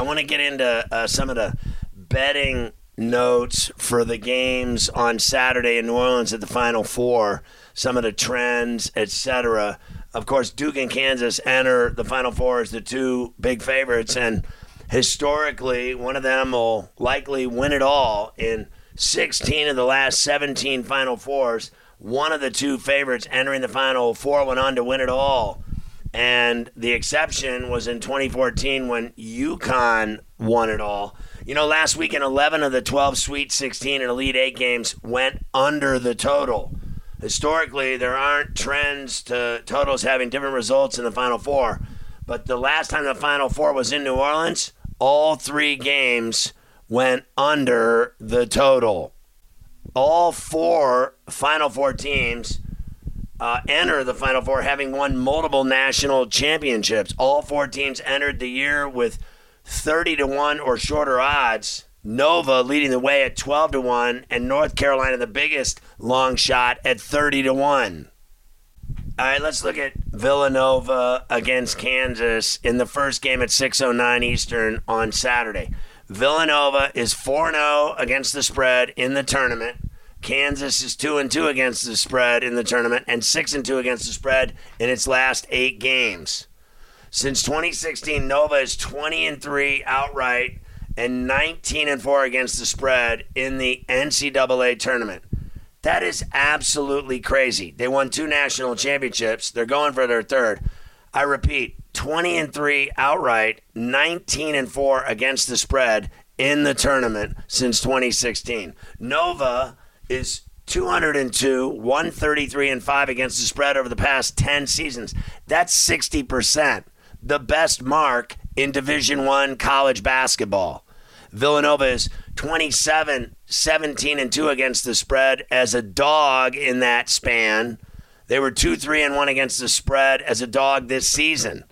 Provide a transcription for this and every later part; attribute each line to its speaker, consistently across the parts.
Speaker 1: I want to get into uh, some of the betting notes for the games on Saturday in New Orleans at the Final Four, some of the trends, etc. Of course, Duke and Kansas enter the Final Four as the two big favorites, and historically, one of them will likely win it all in 16 of the last 17 Final Fours. One of the two favorites entering the Final Four went on to win it all. And the exception was in 2014 when UConn won it all. You know, last weekend, 11 of the 12 Sweet 16 and Elite 8 games went under the total. Historically, there aren't trends to totals having different results in the Final Four. But the last time the Final Four was in New Orleans, all three games went under the total. All four Final Four teams uh, enter the Final Four having won multiple national championships. All four teams entered the year with 30 to 1 or shorter odds. Nova leading the way at 12 to 1, and North Carolina, the biggest long shot, at 30 to 1. All right, let's look at Villanova against Kansas in the first game at 6:09 Eastern on Saturday. Villanova is 4-0 against the spread in the tournament. Kansas is two and two against the spread in the tournament and six and two against the spread in its last eight games. Since 2016, Nova is 20 and three outright and 19 and four against the spread in the NCAA tournament. That is absolutely crazy. They won two national championships. They're going for their third. I repeat, 20 and 3 outright, 19 and 4 against the spread in the tournament since 2016. Nova is 202, 133 and 5 against the spread over the past 10 seasons. That's 60%, the best mark in Division 1 college basketball. Villanova is 27, 17 and 2 against the spread as a dog in that span. They were 2 3 and 1 against the spread as a dog this season.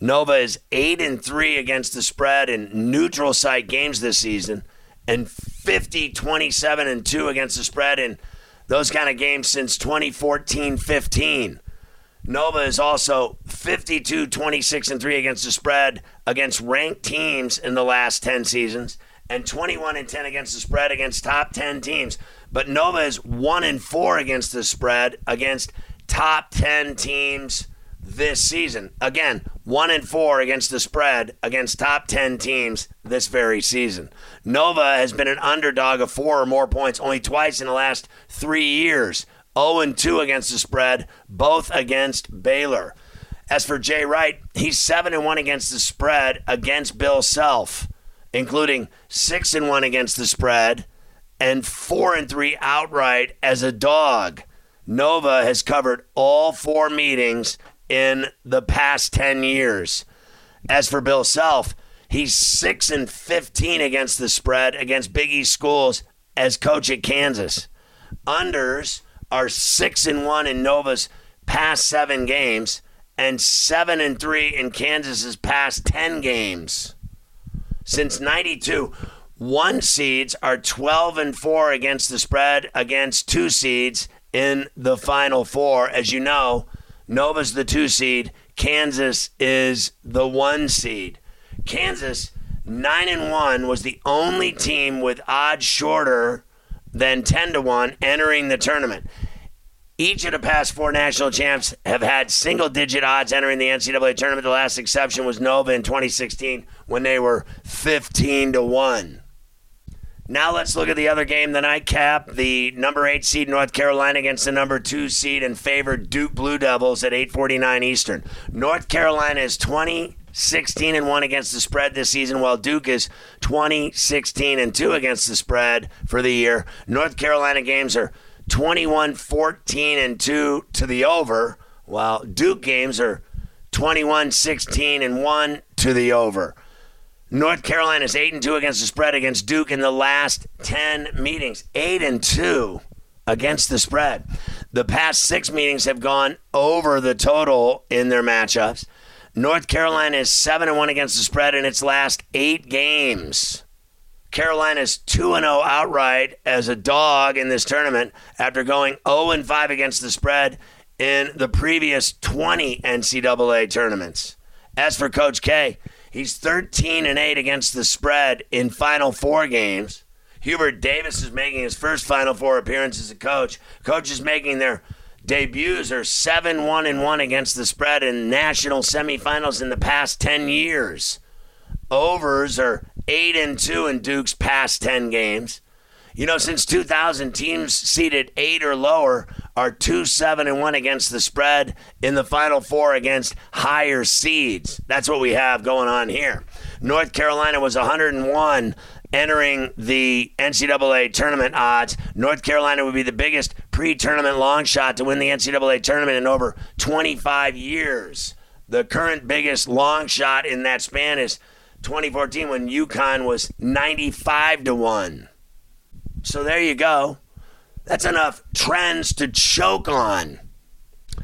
Speaker 1: Nova is 8 and 3 against the spread in neutral site games this season and 50 27 and 2 against the spread in those kind of games since 2014 15. Nova is also 52 26 and 3 against the spread against ranked teams in the last 10 seasons and 21 and 10 against the spread against top 10 teams. But Nova is 1 and 4 against the spread against top 10 teams this season. Again, 1 and 4 against the spread against top 10 teams this very season. Nova has been an underdog of 4 or more points only twice in the last 3 years. 0 and 2 against the spread, both against Baylor. As for Jay Wright, he's 7 and 1 against the spread against Bill Self, including 6 and 1 against the spread and 4 and 3 outright as a dog. Nova has covered all four meetings in the past 10 years. As for Bill Self, he's 6 and 15 against the spread against Big East schools as coach at Kansas. Unders are 6 and 1 in Nova's past 7 games and 7 and 3 in Kansas's past 10 games. Since 92, one seeds are 12 and 4 against the spread against two seeds in the final four. As you know, Nova's the two seed. Kansas is the one seed. Kansas, nine and one, was the only team with odds shorter than ten to one entering the tournament. Each of the past four national champs have had single digit odds entering the NCAA tournament. The last exception was Nova in 2016 when they were 15 to 1. Now let's look at the other game, the nightcap. The number eight seed North Carolina against the number two seed and favored Duke Blue Devils at 8:49 Eastern. North Carolina is 20 16 and 1 against the spread this season, while Duke is 20 16 and 2 against the spread for the year. North Carolina games are 21 14 and 2 to the over, while Duke games are 21 16 and 1 to the over. North Carolina is 8 and 2 against the spread against Duke in the last 10 meetings. 8 and 2 against the spread. The past 6 meetings have gone over the total in their matchups. North Carolina is 7 and 1 against the spread in its last 8 games. Carolina's 2 0 outright as a dog in this tournament after going 0 5 against the spread in the previous 20 NCAA tournaments. As for Coach K, he's 13 and 8 against the spread in Final Four games. Hubert Davis is making his first Final Four appearance as a coach. Coaches making their debuts are 7 1 and 1 against the spread in national semifinals in the past 10 years. Overs are 8 and 2 in Duke's past 10 games. You know, since 2000, teams seeded 8 or lower are 2 7 and 1 against the spread in the final four against higher seeds. That's what we have going on here. North Carolina was 101 entering the NCAA tournament odds. North Carolina would be the biggest pre tournament long shot to win the NCAA tournament in over 25 years. The current biggest long shot in that span is 2014 when UConn was 95 to 1. So there you go. That's enough trends to choke on.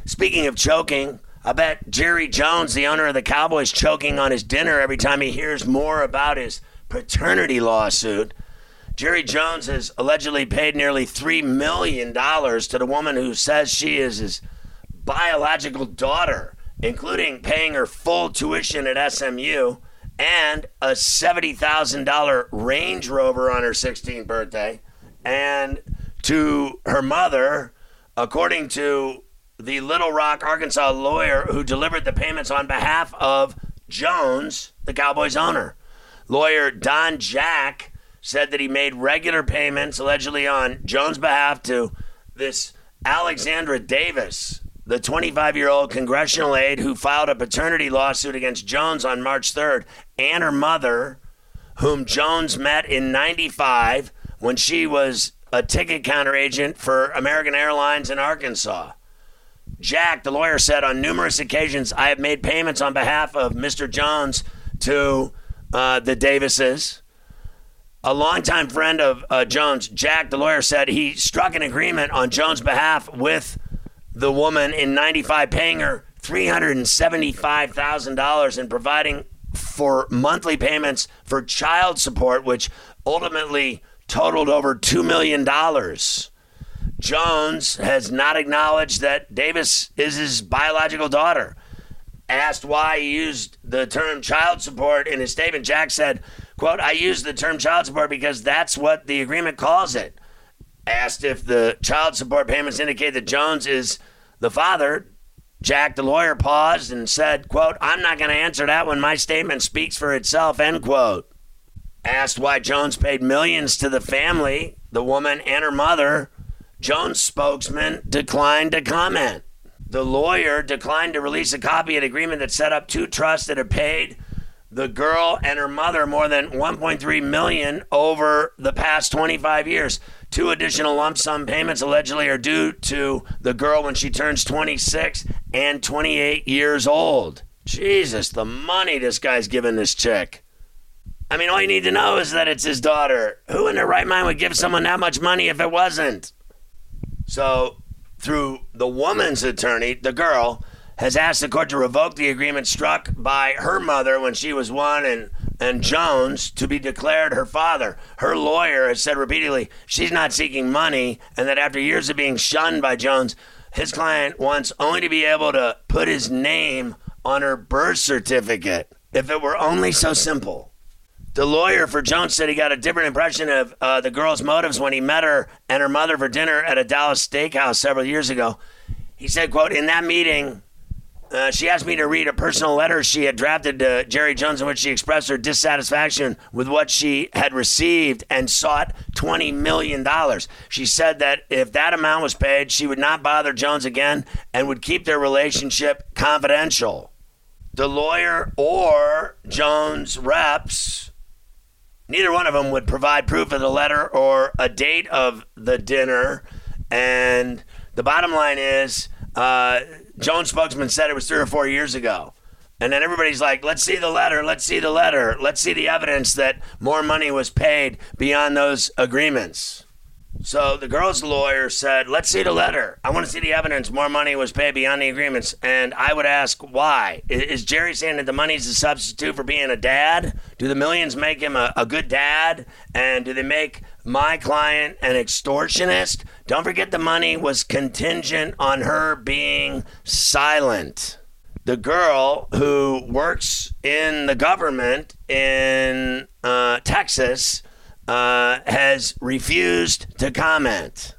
Speaker 1: Speaking of choking, I bet Jerry Jones, the owner of the Cowboys, choking on his dinner every time he hears more about his paternity lawsuit. Jerry Jones has allegedly paid nearly $3 million to the woman who says she is his biological daughter, including paying her full tuition at SMU and a $70,000 Range Rover on her 16th birthday. And to her mother, according to the Little Rock, Arkansas lawyer who delivered the payments on behalf of Jones, the Cowboys owner. Lawyer Don Jack said that he made regular payments, allegedly on Jones' behalf, to this Alexandra Davis, the 25 year old congressional aide who filed a paternity lawsuit against Jones on March 3rd, and her mother, whom Jones met in 95 when she was a ticket counter agent for American Airlines in Arkansas. Jack, the lawyer, said on numerous occasions, I have made payments on behalf of Mr. Jones to uh, the Davises. A longtime friend of uh, Jones, Jack, the lawyer, said he struck an agreement on Jones' behalf with the woman in 95, paying her $375,000 and providing for monthly payments for child support, which ultimately totaled over $2 million. Jones has not acknowledged that Davis is his biological daughter. Asked why he used the term child support in his statement, Jack said, quote, I use the term child support because that's what the agreement calls it. Asked if the child support payments indicate that Jones is the father, Jack, the lawyer, paused and said, quote, I'm not going to answer that when my statement speaks for itself, end quote. Asked why Jones paid millions to the family, the woman and her mother, Jones' spokesman declined to comment. The lawyer declined to release a copy of the agreement that set up two trusts that had paid the girl and her mother more than 1.3 million over the past 25 years. Two additional lump sum payments allegedly are due to the girl when she turns 26 and 28 years old. Jesus, the money this guy's giving this chick. I mean, all you need to know is that it's his daughter. Who in their right mind would give someone that much money if it wasn't? So, through the woman's attorney, the girl, has asked the court to revoke the agreement struck by her mother when she was one and and Jones to be declared her father. Her lawyer has said repeatedly she's not seeking money and that after years of being shunned by Jones, his client wants only to be able to put his name on her birth certificate. If it were only so simple. The lawyer for Jones said he got a different impression of uh, the girl's motives when he met her and her mother for dinner at a Dallas steakhouse several years ago. He said, quote, in that meeting, uh, she asked me to read a personal letter she had drafted to Jerry Jones in which she expressed her dissatisfaction with what she had received and sought $20 million. She said that if that amount was paid, she would not bother Jones again and would keep their relationship confidential. The lawyer or Jones' reps, neither one of them would provide proof of the letter or a date of the dinner. And the bottom line is, uh, spokesman said it was three or four years ago. And then everybody's like, let's see the letter, let's see the letter, let's see the evidence that more money was paid beyond those agreements. So the girl's lawyer said, let's see the letter. I want to see the evidence more money was paid beyond the agreements. And I would ask, why? Is Jerry saying that the money's a substitute for being a dad? Do the millions make him a, a good dad? And do they make my client an extortionist? Don't forget the money was contingent on her being silent. The girl who works in the government in uh, Texas uh, has refused to comment.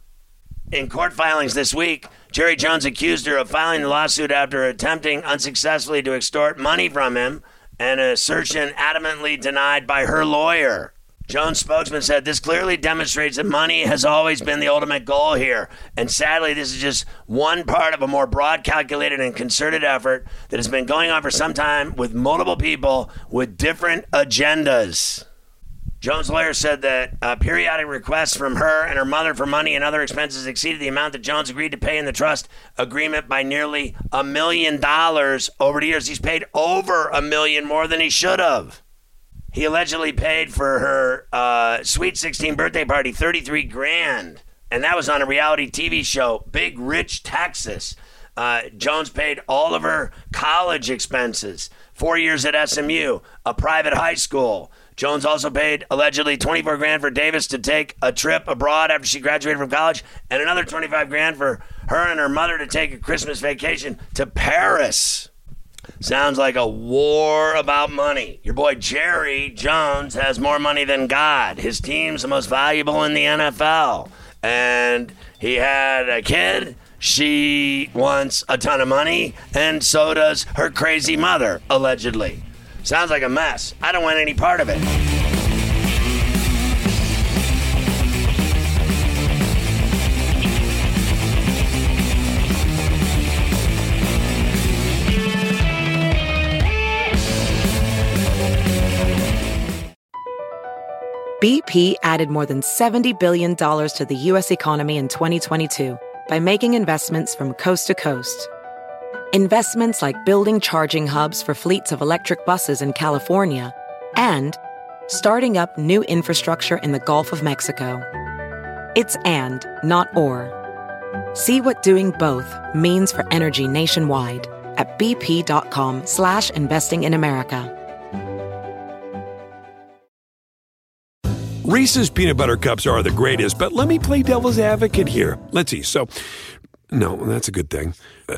Speaker 1: In court filings this week, Jerry Jones accused her of filing the lawsuit after attempting unsuccessfully to extort money from him, an assertion adamantly denied by her lawyer. Jones' spokesman said this clearly demonstrates that money has always been the ultimate goal here. And sadly, this is just one part of a more broad, calculated, and concerted effort that has been going on for some time with multiple people with different agendas. Jones' lawyer said that uh, periodic requests from her and her mother for money and other expenses exceeded the amount that Jones agreed to pay in the trust agreement by nearly a million dollars over the years. He's paid over a million more than he should have. He allegedly paid for her uh, sweet 16 birthday party 33 grand, and that was on a reality TV show, Big Rich Texas. Uh, Jones paid all of her college expenses, four years at SMU, a private high school. Jones also paid allegedly 24 grand for Davis to take a trip abroad after she graduated from college, and another 25 grand for her and her mother to take a Christmas vacation to Paris. Sounds like a war about money. Your boy Jerry Jones has more money than God. His team's the most valuable in the NFL. And he had a kid. She wants a ton of money, and so does her crazy mother, allegedly. Sounds like a mess. I don't want any part of it.
Speaker 2: BP added more than $70 billion to the U.S. economy in 2022 by making investments from coast to coast. Investments like building charging hubs for fleets of electric buses in California and starting up new infrastructure in the Gulf of Mexico. It's and, not or. See what doing both means for energy nationwide at bp.com slash investing in America.
Speaker 3: Reese's peanut butter cups are the greatest, but let me play devil's advocate here. Let's see. So, no, that's a good thing. Uh,